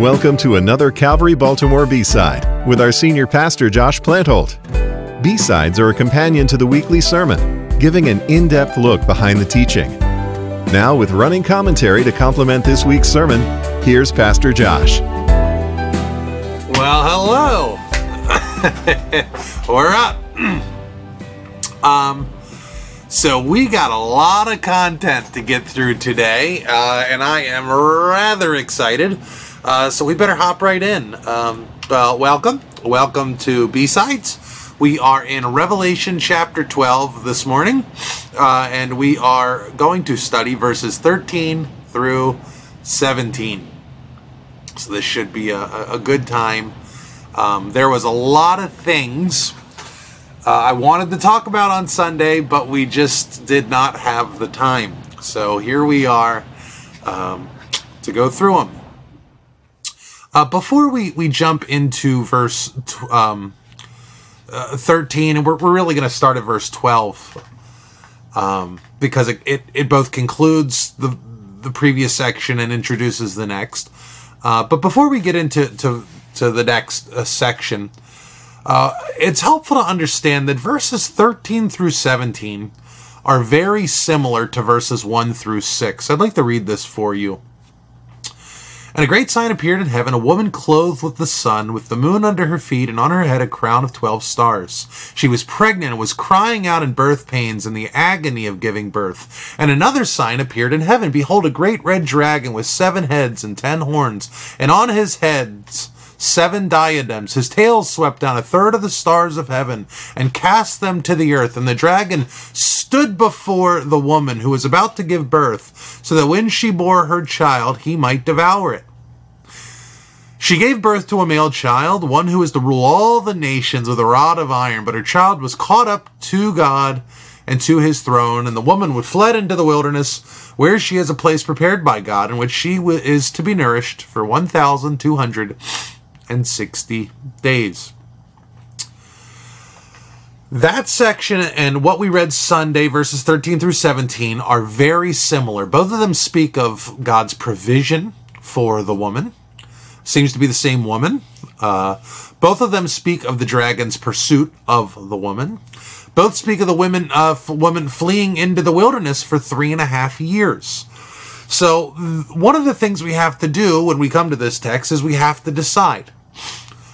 Welcome to another Calvary Baltimore B side with our senior pastor Josh Plantholt. B sides are a companion to the weekly sermon, giving an in depth look behind the teaching. Now, with running commentary to complement this week's sermon, here's Pastor Josh. Well, hello. We're up. um, so we got a lot of content to get through today, uh, and I am rather excited. Uh, so we better hop right in. Um, welcome, welcome to B sides. We are in Revelation chapter 12 this morning, uh, and we are going to study verses 13 through 17. So this should be a, a good time. Um, there was a lot of things uh, I wanted to talk about on Sunday, but we just did not have the time. So here we are um, to go through them. Uh, before we, we jump into verse um, uh, 13, and we're, we're really going to start at verse 12 um, because it, it, it, both concludes the, the previous section and introduces the next. Uh, but before we get into to, to the next uh, section, uh, it's helpful to understand that verses 13 through 17 are very similar to verses 1 through 6. I'd like to read this for you. And a great sign appeared in heaven a woman clothed with the sun, with the moon under her feet, and on her head a crown of twelve stars. She was pregnant and was crying out in birth pains and the agony of giving birth. And another sign appeared in heaven Behold, a great red dragon with seven heads and ten horns, and on his heads seven diadems. His tail swept down a third of the stars of heaven and cast them to the earth. And the dragon stood before the woman who was about to give birth, so that when she bore her child, he might devour it. She gave birth to a male child, one who is to rule all the nations with a rod of iron, but her child was caught up to God and to his throne, and the woman would fled into the wilderness, where she has a place prepared by God, in which she is to be nourished for 1,260 days. That section and what we read Sunday, verses 13 through 17, are very similar. Both of them speak of God's provision for the woman. Seems to be the same woman. Uh, both of them speak of the dragon's pursuit of the woman. Both speak of the women, uh, woman fleeing into the wilderness for three and a half years. So, one of the things we have to do when we come to this text is we have to decide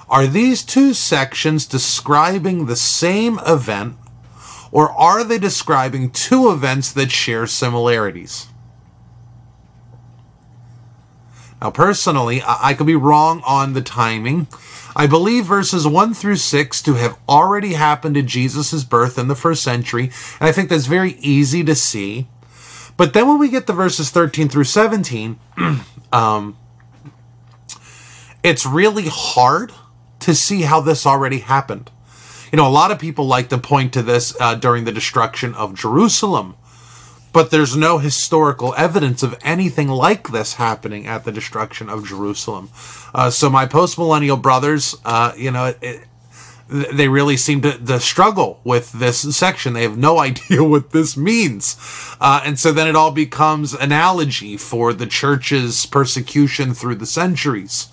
are these two sections describing the same event, or are they describing two events that share similarities? Now, personally, I, could be wrong on the timing. I believe verses 1 through 6 to have already happened at Jesus' birth in the first century, and I think that's very easy to see. But then when we get to verses 13 through 17, um, it's really hard to see how this already happened. You know, a lot of people like to point to this uh, during the destruction of Jerusalem, but there's no historical evidence of anything like this happening at the destruction of Jerusalem. Uh, so my postmillennial brothers, uh, you know, it, they really seem to, to, struggle with this section. They have no idea what this means. Uh, and so then it all becomes analogy for the church's persecution through the centuries.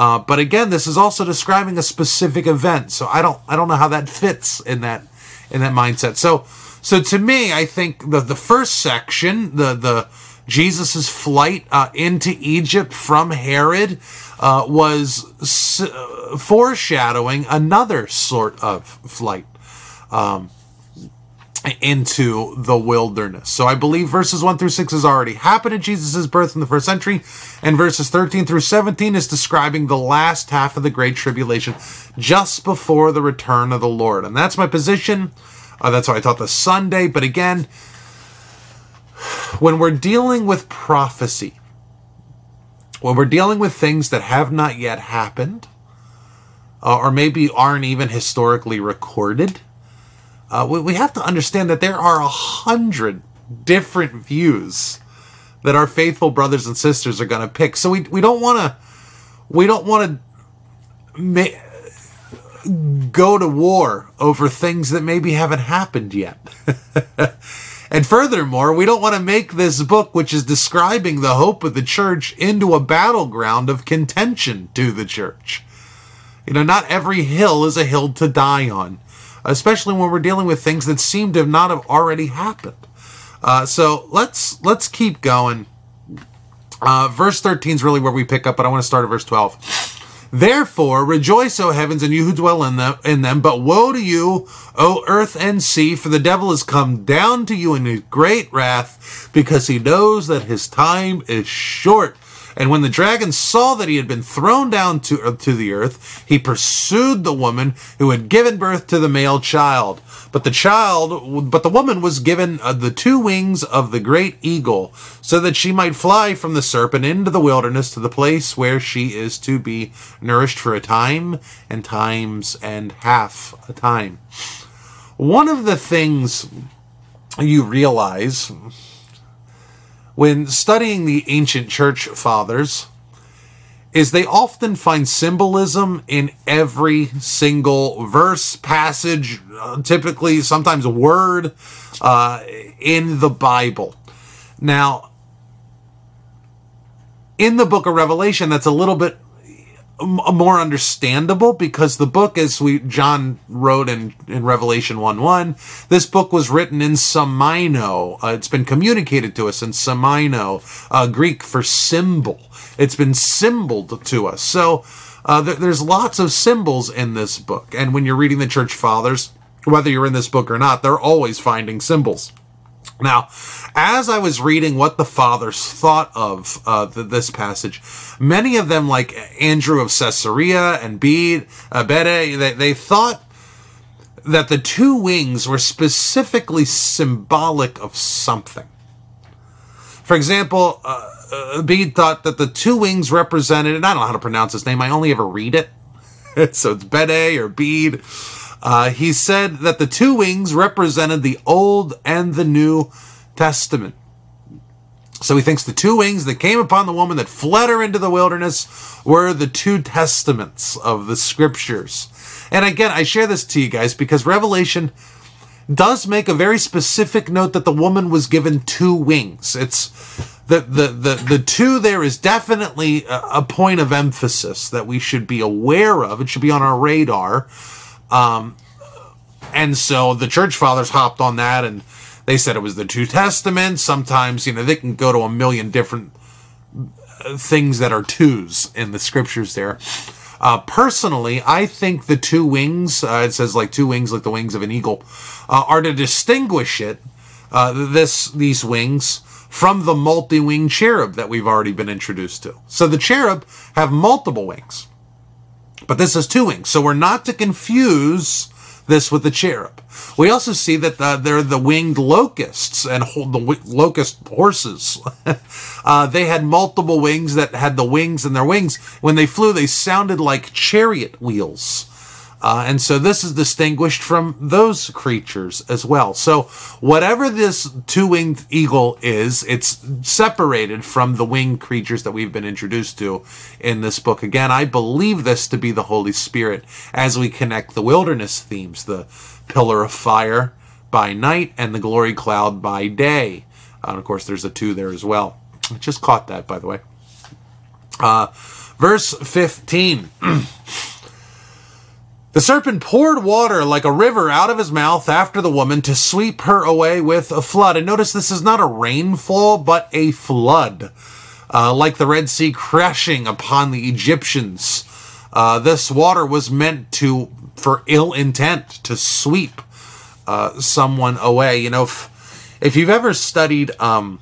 Uh, but again, this is also describing a specific event, so I don't I don't know how that fits in that in that mindset. So so to me, I think the the first section, the the Jesus's flight uh, into Egypt from Herod, uh, was s- foreshadowing another sort of flight. Um, into the wilderness. So I believe verses 1 through 6 has already happened at Jesus' birth in the first century, and verses 13 through 17 is describing the last half of the Great Tribulation just before the return of the Lord. And that's my position. Uh, that's why I taught the Sunday. But again, when we're dealing with prophecy, when we're dealing with things that have not yet happened, uh, or maybe aren't even historically recorded, uh, we, we have to understand that there are a hundred different views that our faithful brothers and sisters are going to pick. So we, we don't want to we don't want to ma- go to war over things that maybe haven't happened yet. And furthermore, we don't want to make this book, which is describing the hope of the church, into a battleground of contention to the church. You know, not every hill is a hill to die on, especially when we're dealing with things that seem to not have already happened. Uh, so let's let's keep going. Uh, verse 13 is really where we pick up, but I want to start at verse 12. Therefore, rejoice, O heavens, and you who dwell in them, in them. But woe to you, O earth and sea, for the devil has come down to you in his great wrath, because he knows that his time is short. And when the dragon saw that he had been thrown down to, uh, to the earth, he pursued the woman who had given birth to the male child. But the child, but the woman was given uh, the two wings of the great eagle, so that she might fly from the serpent into the wilderness to the place where she is to be nourished for a time and times and half a time. One of the things you realize when studying the ancient church fathers is they often find symbolism in every single verse, passage, uh, typically sometimes a word uh, in the Bible. Now, in the book of Revelation, that's a little bit more understandable because the book as we John wrote in, in Revelation 1 1, this book was written in semaino. Uh, it's been communicated to us in semaino, uh, Greek for symbol. It's been symboled to us. So uh, th- there's lots of symbols in this book. And when you're reading the church fathers, whether you're in this book or not, they're always finding symbols. Now, as I was reading what the fathers thought of uh, the, this passage, many of them, like Andrew of Caesarea and Bede, uh, Bede, they, they thought that the two wings were specifically symbolic of something. For example, uh, uh, Bede thought that the two wings represented, and I don't know how to pronounce his name, I only ever read it. so it's Bede or Bede. Uh, he said that the two wings represented the Old and the New Testament. So he thinks the two wings that came upon the woman that fled her into the wilderness were the two testaments of the scriptures. And again, I share this to you guys because Revelation does make a very specific note that the woman was given two wings. It's the the the, the two there is definitely a, a point of emphasis that we should be aware of. It should be on our radar. Um, and so the church fathers hopped on that and they said it was the two testaments. Sometimes, you know, they can go to a million different uh, things that are twos in the scriptures there. Uh, personally, I think the two wings, uh, it says like two wings, like the wings of an eagle, uh, are to distinguish it, uh, this these wings, from the multi-winged cherub that we've already been introduced to. So the cherub have multiple wings. But this is two wings. So we're not to confuse this with the cherub. We also see that the, they're the winged locusts and hold the locust horses. uh, they had multiple wings that had the wings in their wings. When they flew, they sounded like chariot wheels. Uh, and so this is distinguished from those creatures as well. So whatever this two-winged eagle is, it's separated from the winged creatures that we've been introduced to in this book. Again, I believe this to be the Holy Spirit as we connect the wilderness themes, the pillar of fire by night and the glory cloud by day. Uh, and of course, there's a two there as well. I just caught that, by the way. Uh, verse 15. The serpent poured water like a river out of his mouth after the woman to sweep her away with a flood. And notice this is not a rainfall, but a flood, uh, like the Red Sea crashing upon the Egyptians. Uh, this water was meant to, for ill intent, to sweep uh, someone away. You know, if, if you've ever studied um,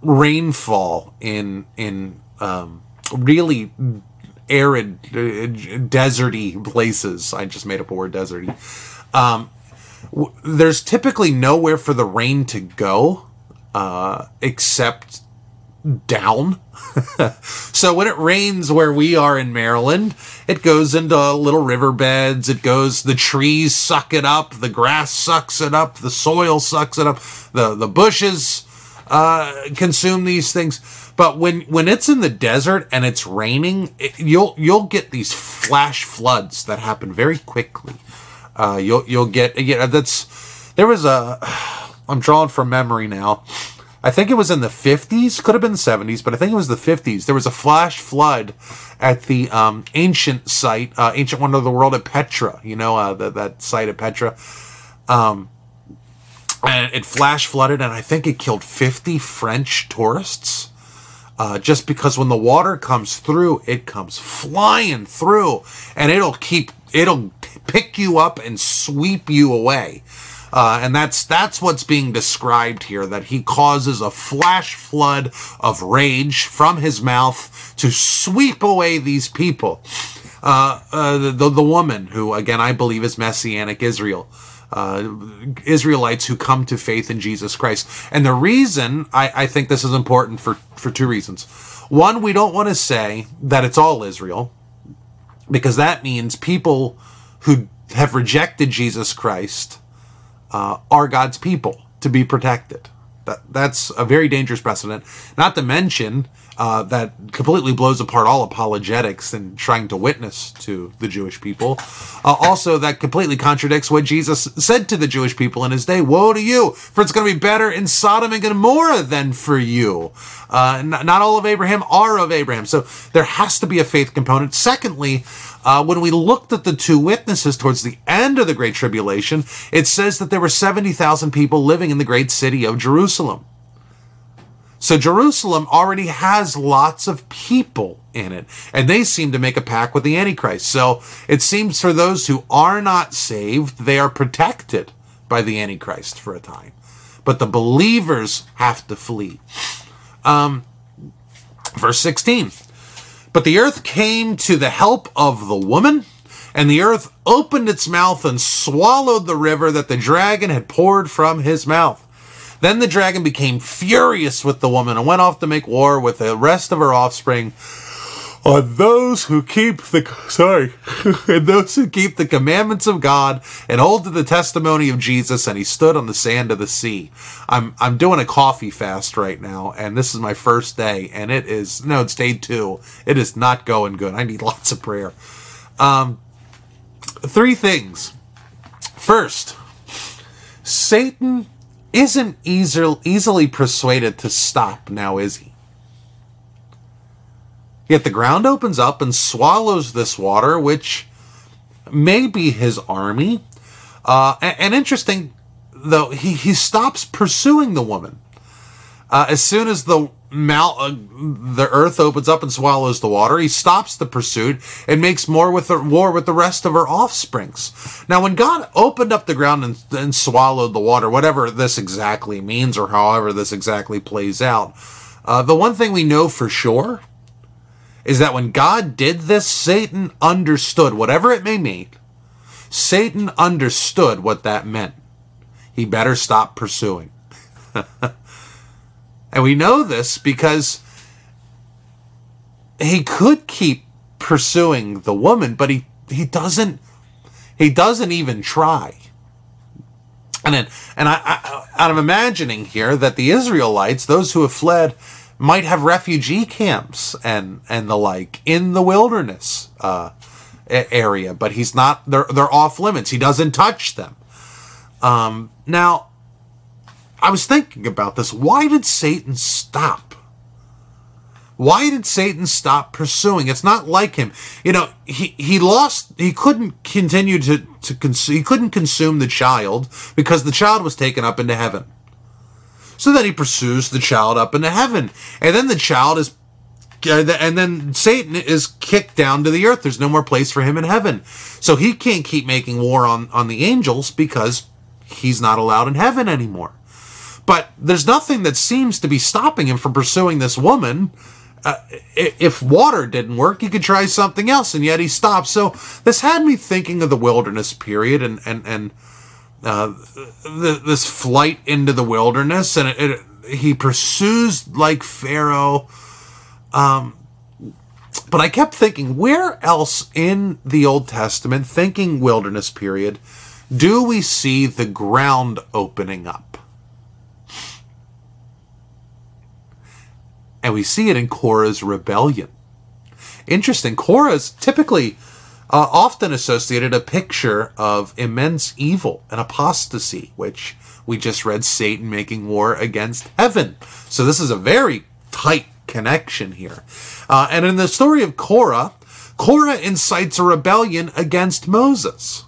rainfall in in um, really arid, uh, deserty places. I just made up a word, deserty. Um, w- there's typically nowhere for the rain to go uh, except down. so when it rains where we are in Maryland, it goes into little riverbeds. It goes, the trees suck it up, the grass sucks it up, the soil sucks it up, the, the bushes uh, consume these things. But when when it's in the desert and it's raining, it, you'll you'll get these flash floods that happen very quickly. Uh, you'll you'll get yeah that's There was a. I'm drawing from memory now. I think it was in the 50s, could have been the 70s, but I think it was the 50s. There was a flash flood at the um, ancient site, uh, ancient wonder of the world at Petra. You know uh, the, that site at Petra. Um, and it flash flooded, and I think it killed 50 French tourists. Uh, just because when the water comes through, it comes flying through, and it'll keep it'll pick you up and sweep you away. Uh, and that's that's what's being described here. That he causes a flash flood of rage from his mouth to sweep away these people. Uh, uh, the, the woman who, again, I believe is Messianic Israel uh, Israelites who come to faith in Jesus Christ. And the reason I, I think this is important for, for two reasons. One, we don't want to say that it's all Israel, because that means people who have rejected Jesus Christ uh, are God's people to be protected. That, that's a very dangerous precedent. Not to mention uh, that completely blows apart all apologetics and trying to witness to the Jewish people. Uh, also, that completely contradicts what Jesus said to the Jewish people in his day Woe to you, for it's going to be better in Sodom and Gomorrah than for you. Uh, not, not, all of Abraham are of Abraham. So there has to be a faith component. Secondly, uh, when we looked at the two witnesses towards the end of the Great Tribulation, it says that there were 70,000 people living in the great city of Jerusalem. So Jerusalem already has lots of people in it, and they seem to make a pact with the Antichrist. So it seems for those who are not saved, they are protected by the Antichrist for a time. But the believers have to flee. Um, verse 16. But the earth came to the help of the woman, and the earth opened its mouth and swallowed the river that the dragon had poured from his mouth. Then the dragon became furious with the woman and went off to make war with the rest of her offspring on those who keep the sorry and those who keep the commandments of God and hold to the testimony of Jesus and he stood on the sand of the sea. I'm I'm doing a coffee fast right now and this is my first day and it is no it's day 2. It is not going good. I need lots of prayer. Um three things. First, Satan isn't easily, easily persuaded to stop now, is he? Yet the ground opens up and swallows this water, which may be his army. Uh, and, and, interesting, though, he, he stops pursuing the woman. Uh, as soon as the mal- uh, the earth opens up and swallows the water. He stops the pursuit and makes more with the war with the rest of her offsprings. Now, when God opened up the ground and, and swallowed the water, whatever this exactly means or however this exactly plays out, uh, the one thing we know for sure is that when God did this, Satan understood whatever it may mean. Satan understood what that meant. He better stop pursuing. And we know this because he could keep pursuing the woman, but he, he doesn't he doesn't even try. And then, and I, I, I'm imagining here that the Israelites, those who have fled, might have refugee camps and and the like in the wilderness uh, area, but he's not. They're they're off limits. He doesn't touch them. Um, now, I was thinking about this. Why did Satan stop? Why did Satan stop pursuing? It's not like him. You know, he, he lost, he couldn't continue to, to consume, he couldn't consume the child because the child was taken up into heaven. So then he pursues the child up into heaven. And then the child is, and then Satan is kicked down to the earth. There's no more place for him in heaven. So he can't keep making war on, on the angels because he's not allowed in heaven anymore. But there's nothing that seems to be stopping him from pursuing this woman. Uh, if water didn't work, he could try something else, and yet he stopped. So this had me thinking of the wilderness period and and and uh, the, this flight into the wilderness, and it, it, he pursues like Pharaoh. Um, but I kept thinking, where else in the Old Testament, thinking wilderness period, do we see the ground opening up? and we see it in Korah's rebellion. Interesting. Korah's typically uh, often associated a picture of immense evil and apostasy, which we just read Satan making war against heaven. So this is a very tight connection here. Uh, and in the story of Korah, Korah incites a rebellion against Moses.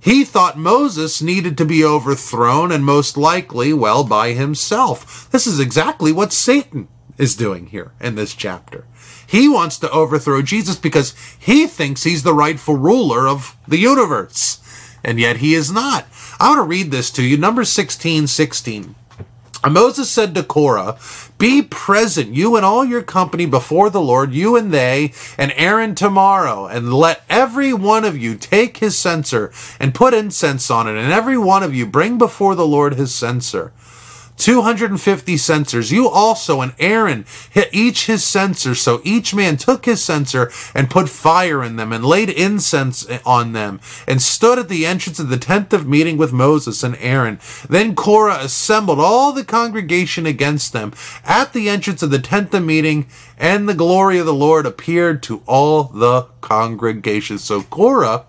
He thought Moses needed to be overthrown and most likely, well, by himself. This is exactly what Satan is doing here in this chapter. He wants to overthrow Jesus because he thinks he's the rightful ruler of the universe. And yet he is not. I want to read this to you. Number 16, 16. Moses said to Korah, Be present, you and all your company before the Lord, you and they, and Aaron tomorrow, and let every one of you take his censer and put incense on it, and every one of you bring before the Lord his censer. 250 censers. You also and Aaron hit each his censer. So each man took his censer and put fire in them and laid incense on them and stood at the entrance of the tent of meeting with Moses and Aaron. Then Korah assembled all the congregation against them at the entrance of the tent of meeting and the glory of the Lord appeared to all the congregation. So Korah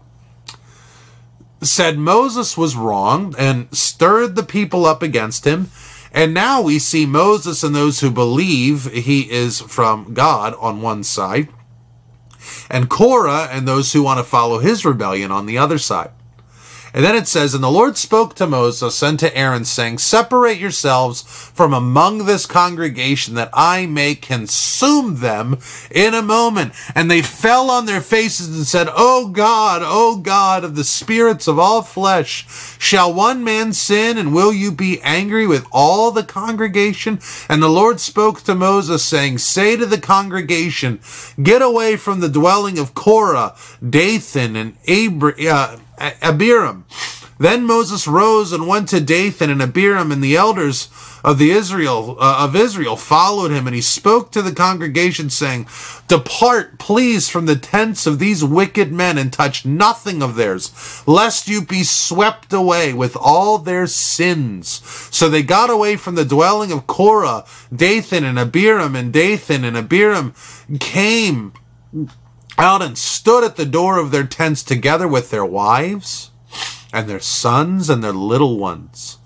said Moses was wrong and stirred the people up against him and now we see Moses and those who believe he is from God on one side, and Korah and those who want to follow his rebellion on the other side. And then it says, And the Lord spoke to Moses and to Aaron, saying, Separate yourselves from among this congregation, that I may consume them in a moment. And they fell on their faces and said, O God, O God of the spirits of all flesh, shall one man sin, and will you be angry with all the congregation? And the Lord spoke to Moses, saying, Say to the congregation, Get away from the dwelling of Korah, Dathan, and Abra- uh, Abiram. Then Moses rose and went to Dathan and Abiram, and the elders of the Israel uh, of Israel followed him, and he spoke to the congregation, saying, "Depart, please, from the tents of these wicked men, and touch nothing of theirs, lest you be swept away with all their sins." So they got away from the dwelling of Korah, Dathan, and Abiram, and Dathan and Abiram came out and stood at the door of their tents together with their wives and their sons and their little ones.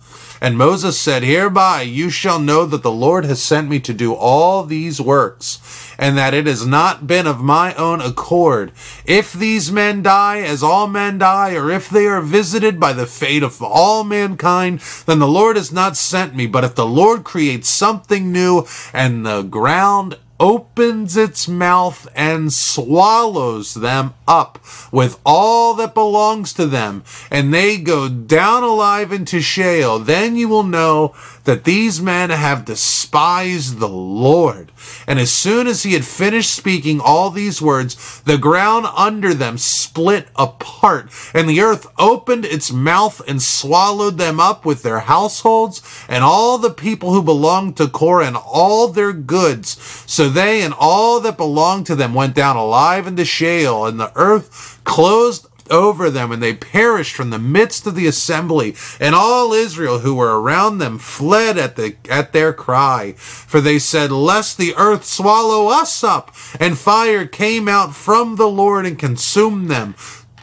And Moses said, Hereby you shall know that the Lord has sent me to do all these works, and that it has not been of my own accord. If these men die as all men die, or if they are visited by the fate of all mankind, then the Lord has not sent me. But if the Lord creates something new, and the ground opens its mouth and swallows them up with all that belongs to them, and they go down alive into Sheol, then you will know that these men have despised the Lord. And as soon as he had finished speaking all these words, the ground under them split apart, and the earth opened its mouth and swallowed them up with their households, and all the people who belonged to Korah and all their goods. So they and all that belonged to them went down alive into Sheol, and the earth closed over them, and they perished from the midst of the assembly. And all Israel who were around them fled at the at their cry, for they said, "Lest the earth swallow us up." And fire came out from the Lord and consumed them.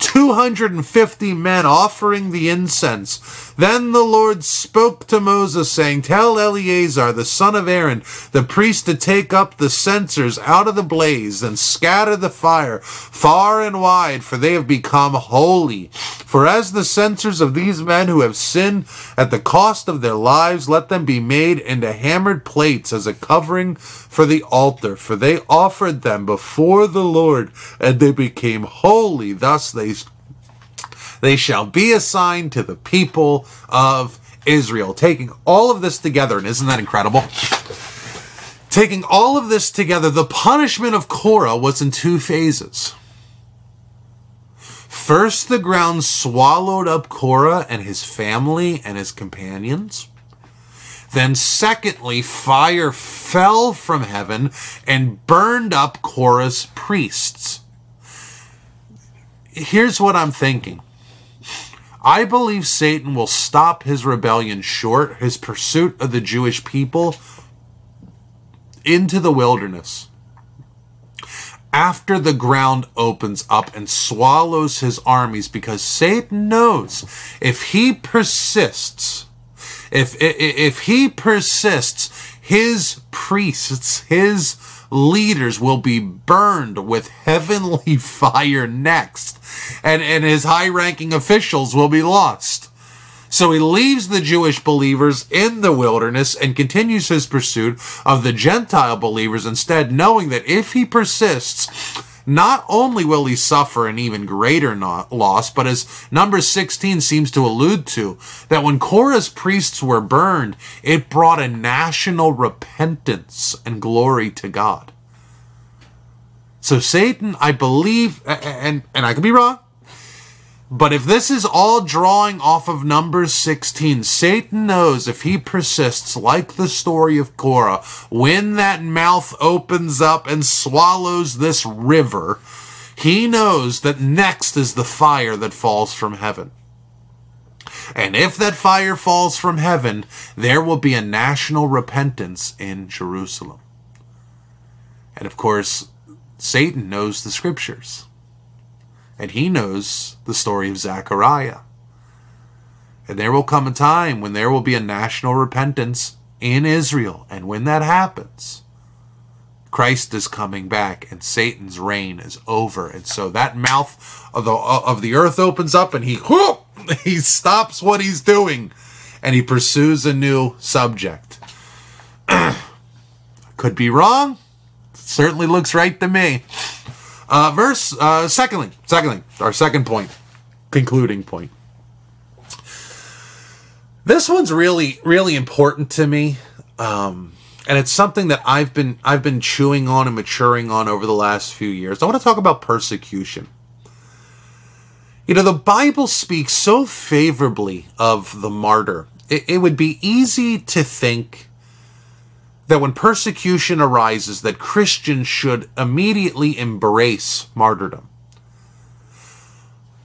250 men offering the incense. Then the Lord spoke to Moses, saying, Tell Eleazar, the son of Aaron, the priest, to take up the censers out of the blaze and scatter the fire far and wide, for they have become holy. For as the censers of these men who have sinned at the cost of their lives, let them be made into hammered plates as a covering for the altar. For they offered them before the Lord, and they became holy. Thus they they shall be assigned to the people of Israel. Taking all of this together, and isn't that incredible? Taking all of this together, the punishment of Korah was in two phases. First, the ground swallowed up Korah and his family and his companions. Then, secondly, fire fell from heaven and burned up Korah's priests. Here's what I'm thinking I believe Satan will stop his rebellion short, his pursuit of the Jewish people, into the wilderness. after the ground opens up and swallows his armies because Satan knows if he persists, if, if he persists, his priests, his leaders will be burned with heavenly fire next, and, and his high ranking officials will be lost. So he leaves the Jewish believers in the wilderness and continues his pursuit of the Gentile believers instead, knowing that if he persists, not only will he suffer an even greater loss, but as number 16 seems to allude to, that when Korah's priests were burned, it brought a national repentance and glory to God. So Satan, I believe, and, and I could be wrong, but if this is all drawing off of Numbers 16, Satan knows if he persists, like the story of Korah, when that mouth opens up and swallows this river, he knows that next is the fire that falls from heaven. And if that fire falls from heaven, there will be a national repentance in Jerusalem. And of course, Satan knows the scriptures and he knows the story of Zechariah. And there will come a time when there will be a national repentance in Israel. And when that happens, Christ is coming back and Satan's reign is over. And so that mouth of the, of the earth opens up and he, whoop, he stops what he's doing and he pursues a new subject. Could be wrong. Certainly looks right to me. Uh, verse, uh, secondly, secondly, our second point, concluding point. This one's really, really important to me. Um, and it's something that I've been I've been chewing on and maturing on over the last few years. I want to talk about persecution. You know, the Bible speaks so favorably of the martyr. It, it would be easy to think that when persecution arises that Christians should immediately embrace martyrdom.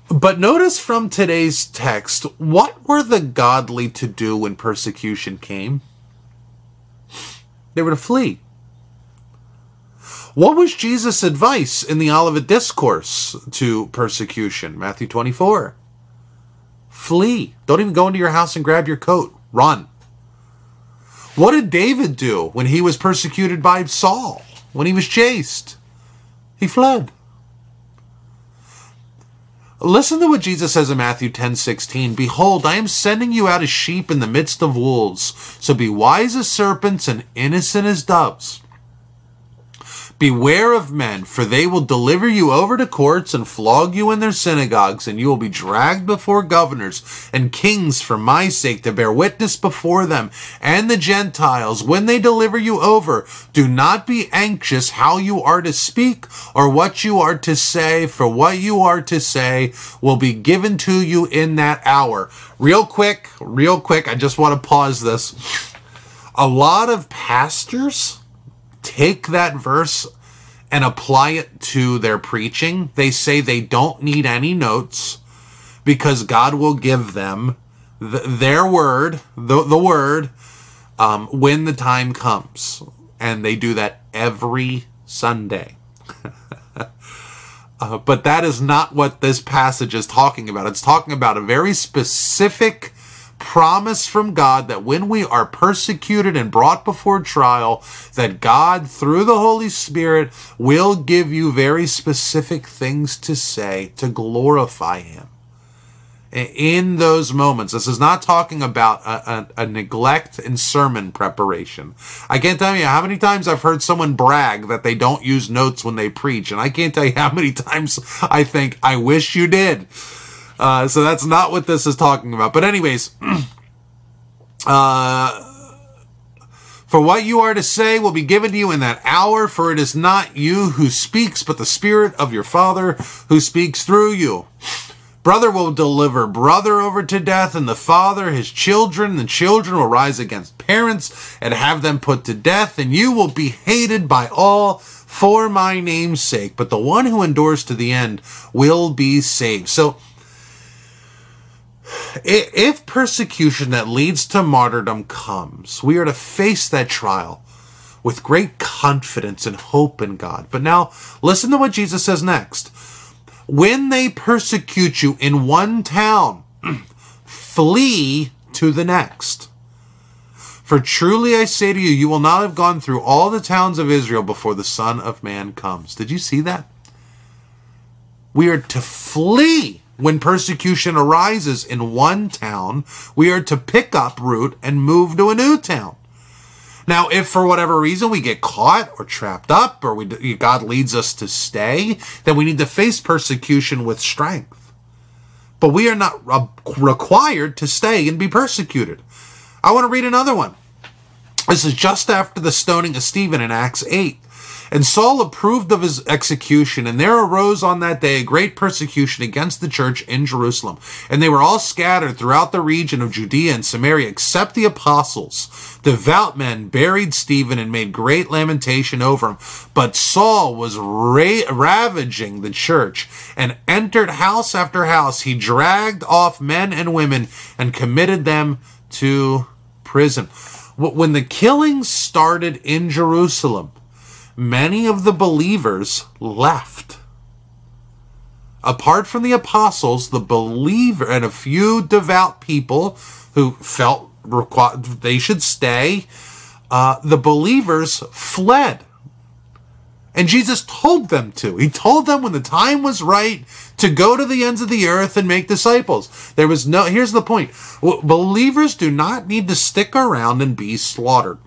But notice from today's text, what were the godly to do when persecution came? They were to flee. What was Jesus' advice in the Olivet Discourse to persecution? Matthew 24. Flee. Don't even go into your house and grab your coat. Run. What did David do when he was persecuted by Saul, when he was chased? He fled. Listen to what Jesus says in Matthew 10 16. Behold, I am sending you out as sheep in the midst of wolves. So be wise as serpents and innocent as doves. Beware of men, for they will deliver you over to courts and flog you in their synagogues, and you will be dragged before governors and kings for my sake to bear witness before them and the Gentiles. When they deliver you over, do not be anxious how you are to speak or what you are to say, for what you are to say will be given to you in that hour. Real quick, real quick, I just want to pause this. A lot of pastors take that verse and apply it to their preaching. They say they don't need any notes because God will give them th- their word, the, the word, um, when the time comes. And they do that every Sunday. uh, but that is not what this passage is talking about. It's talking about a very specific promise from God that when we are persecuted and brought before trial, that God, through the Holy Spirit, will give you very specific things to say to glorify Him. In those moments, this is not talking about a, a, a neglect in sermon preparation. I can't tell you how many times I've heard someone brag that they don't use notes when they preach, and I can't tell you how many times I think, I wish you did. Uh, so that's not what this is talking about. But anyways, uh, for what you are to say will be given to you in that hour, for it is not you who speaks, but the Spirit of your Father who speaks through you. Brother will deliver brother over to death, and the father his children. The children will rise against parents and have them put to death, and you will be hated by all for my name's sake. But the one who endures to the end will be saved. So, if persecution that leads to martyrdom comes, we are to face that trial with great confidence and hope in God. But now, listen to what Jesus says next. When they persecute you in one town, flee to the next. For truly I say to you, you will not have gone through all the towns of Israel before the Son of Man comes. Did you see that? We are to flee when persecution arises in one town. We are to pick up root and move to a new town. Now, if for whatever reason we get caught or trapped up, or we, God leads us to stay, then we need to face persecution with strength. But we are not required to stay and be persecuted. I want to read another one. This is just after the stoning of Stephen in Acts 8. And Saul approved of his execution, and there arose on that day a great persecution against the church in Jerusalem. And they were all scattered throughout the region of Judea and Samaria, except the apostles. Devout men buried Stephen and made great lamentation over him. But Saul was ra- ravaging the church and entered house after house. He dragged off men and women and committed them to prison. When the killings started in Jerusalem, many of the believers left. Apart from the apostles, the believer and a few devout people who felt required they should stay, uh, the believers fled. And Jesus told them to. He told them when the time was right to go to the ends of the earth and make disciples. There was no, here's the point believers do not need to stick around and be slaughtered.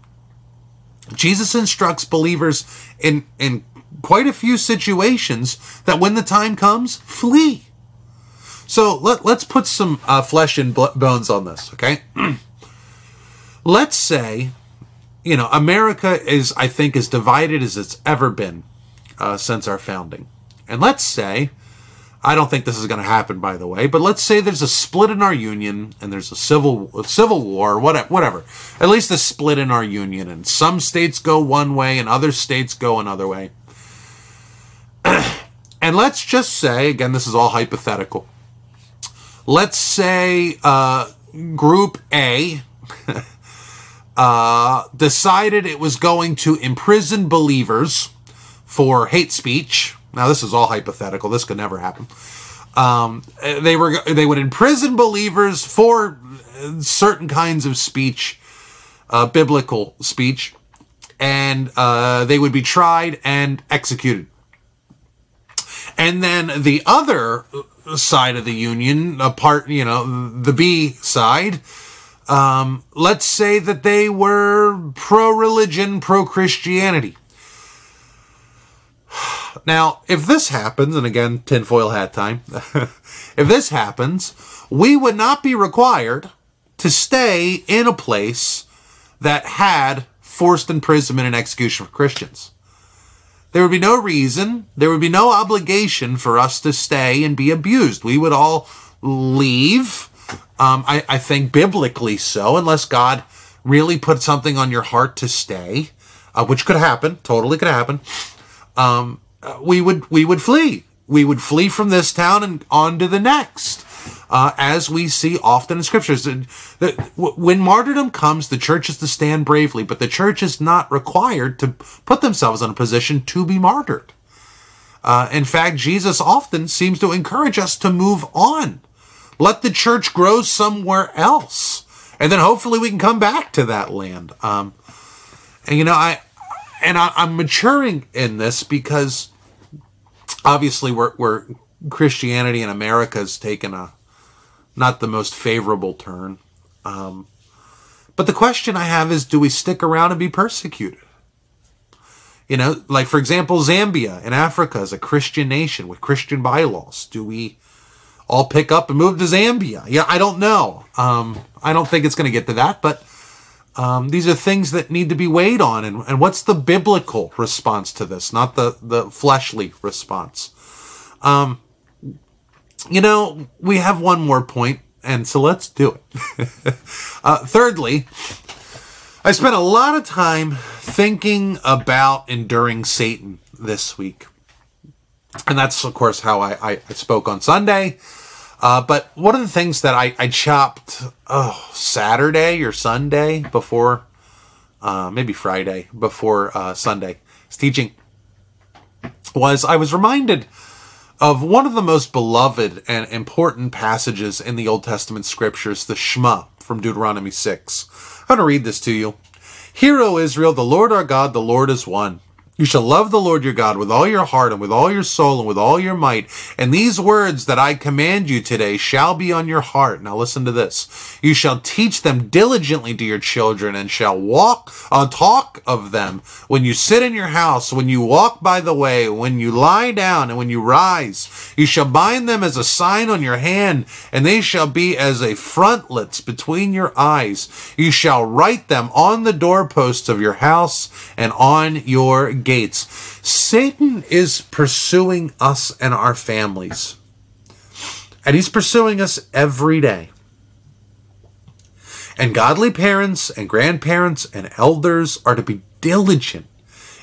Jesus instructs believers in, in quite a few situations that when the time comes, flee. So let, let's put some uh, flesh and bones on this, okay? let's say, you know, America is, I think, as divided as it's ever been uh, since our founding. And let's say I don't think this is going to happen, by the way. But let's say there's a split in our union, and there's a civil a civil war, whatever, whatever. At least a split in our union, and some states go one way, and other states go another way. and let's just say, again, this is all hypothetical. Let's say uh, Group A uh, decided it was going to imprison believers for hate speech now this is all hypothetical. This could never happen. Um, they were they would imprison believers for certain kinds of speech, uh, biblical speech, and uh, they would be tried and executed. And then the other side of the union, a part, you know, the B side, um, let's say that they were pro religion, pro Christianity. Now, if this happens, and again, tinfoil hat time, if this happens, we would not be required to stay in a place that had forced imprisonment and execution for Christians. There would be no reason, there would be no obligation for us to stay and be abused. We would all leave, um, I, I think biblically so, unless God really put something on your heart to stay, uh, which could happen, totally could happen. Um, uh, we would we would flee. We would flee from this town and on to the next. Uh, as we see often in scriptures. When martyrdom comes, the church is to stand bravely, but the church is not required to put themselves in a position to be martyred. Uh, in fact, Jesus often seems to encourage us to move on. Let the church grow somewhere else. And then hopefully we can come back to that land. Um, and you know, I, and I, am maturing in this because obviously we're, we're Christianity in America has taken a not the most favorable turn. Um, but the question I have is, do we stick around and be persecuted? You know, like for example, Zambia in Africa is a Christian nation with Christian bylaws. Do we all pick up and move to Zambia? Yeah, I don't know. Um, I don't think it's going to get to that, but um, these are things that need to be weighed on. And, and what's the biblical response to this, not the, the fleshly response? Um, you know, we have one more point, and so let's do it. uh, thirdly, I spent a lot of time thinking about enduring Satan this week. And that's, of course, how I, I, I spoke on Sunday. Uh, but one of the things that I, I chopped oh, Saturday or Sunday before uh, maybe Friday before uh, Sunday, was teaching, was I was reminded of one of the most beloved and important passages in the Old Testament scriptures, the Shema from Deuteronomy 6. I'm going to read this to you. Hear, O Israel, the Lord our God, the Lord is one. You shall love the Lord your God with all your heart and with all your soul and with all your might. And these words that I command you today shall be on your heart. Now listen to this. You shall teach them diligently to your children and shall walk, uh, talk of them when you sit in your house, when you walk by the way, when you lie down and when you rise. You shall bind them as a sign on your hand and they shall be as a frontlets between your eyes. You shall write them on the doorposts of your house and on your gates. Satan is pursuing us and our families. And he's pursuing us every day. And godly parents and grandparents and elders are to be diligent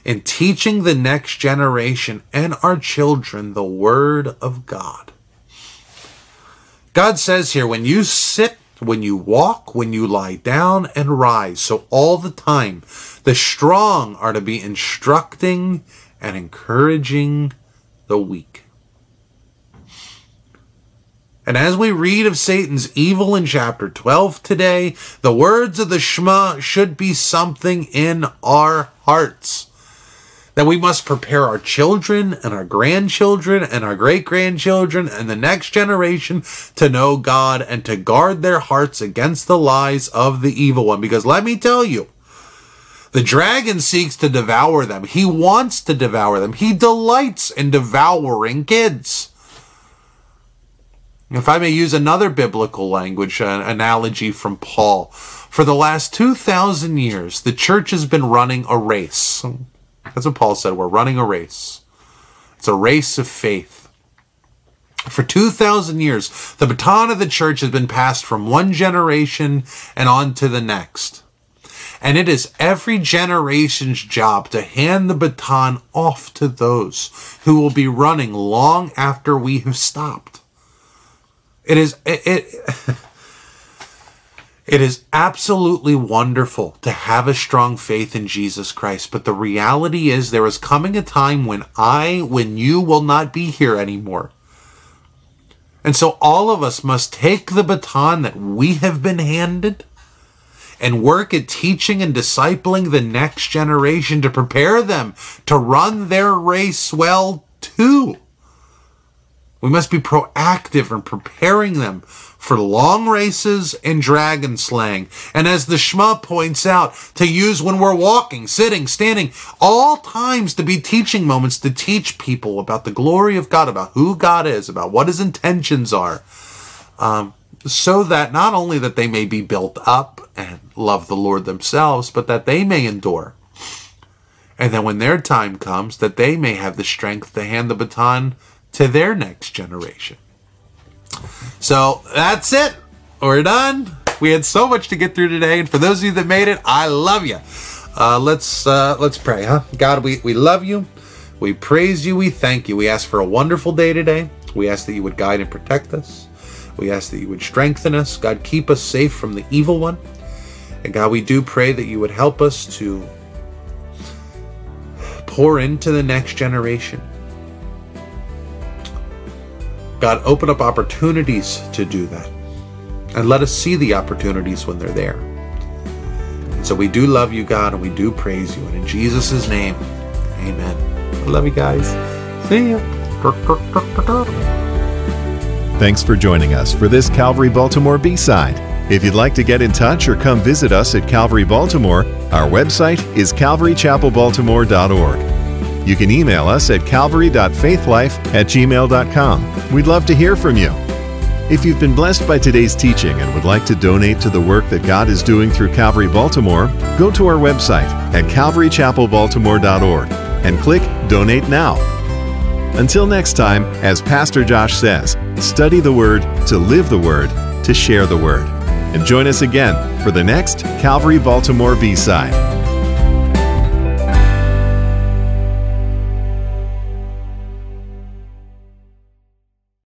in teaching the next generation and our children the Word of God. God says here, when you sit when you walk, when you lie down and rise. So all the time, the strong are to be instructing and encouraging the weak. And as we read of Satan's evil in chapter 12 today, the words of the Shema should be something in our hearts that we must prepare our children and our grandchildren and our great grandchildren and the next generation to know God and to guard their hearts against the lies of the evil one. Because let me tell you, the dragon seeks to devour them. He wants to devour them. He delights in devouring kids. If I may use another biblical language an analogy from Paul, for the last 2,000 years, the church has been running a race. That's what Paul said. We're running a race. It's a race of faith. For 2,000 years, the baton of the church has been passed from one generation and on to the next. And it is every generation's job to hand the baton off to those who will be running long after we have stopped. It is, it, it It is absolutely wonderful to have a strong faith in Jesus Christ, but the reality is there is coming a time when I, when you will not be here anymore. And so all of us must take the baton that we have been handed and work at teaching and discipling the next generation to prepare them to run their race well too. We must be proactive in preparing them for long races and dragon slaying. And as the Shema points out, to use when we're walking, sitting, standing, all times to be teaching moments to teach people about the glory of God, about who God is, about what his intentions are. Um, so that not only that they may be built up and love the Lord themselves, but that they may endure. And then when their time comes, that they may have the strength to hand the baton to their next generation. So that's it. We're done. We had so much to get through today, and for those of you that made it, I love you. Uh, let's uh, let's pray, huh? God, we, we love you. We praise you. We thank you. We ask for a wonderful day today. We ask that you would guide and protect us. We ask that you would strengthen us. God, keep us safe from the evil one. And God, we do pray that you would help us to pour into the next generation God, open up opportunities to do that. And let us see the opportunities when they're there. And so we do love you, God, and we do praise you. And in Jesus' name, amen. I love you guys. See you. Thanks for joining us for this Calvary Baltimore B side. If you'd like to get in touch or come visit us at Calvary Baltimore, our website is calvarychapelbaltimore.org. You can email us at calvary.faithlife at gmail.com. We'd love to hear from you. If you've been blessed by today's teaching and would like to donate to the work that God is doing through Calvary Baltimore, go to our website at calvarychapelbaltimore.org and click Donate Now. Until next time, as Pastor Josh says, study the Word to live the Word to share the Word. And join us again for the next Calvary Baltimore B side.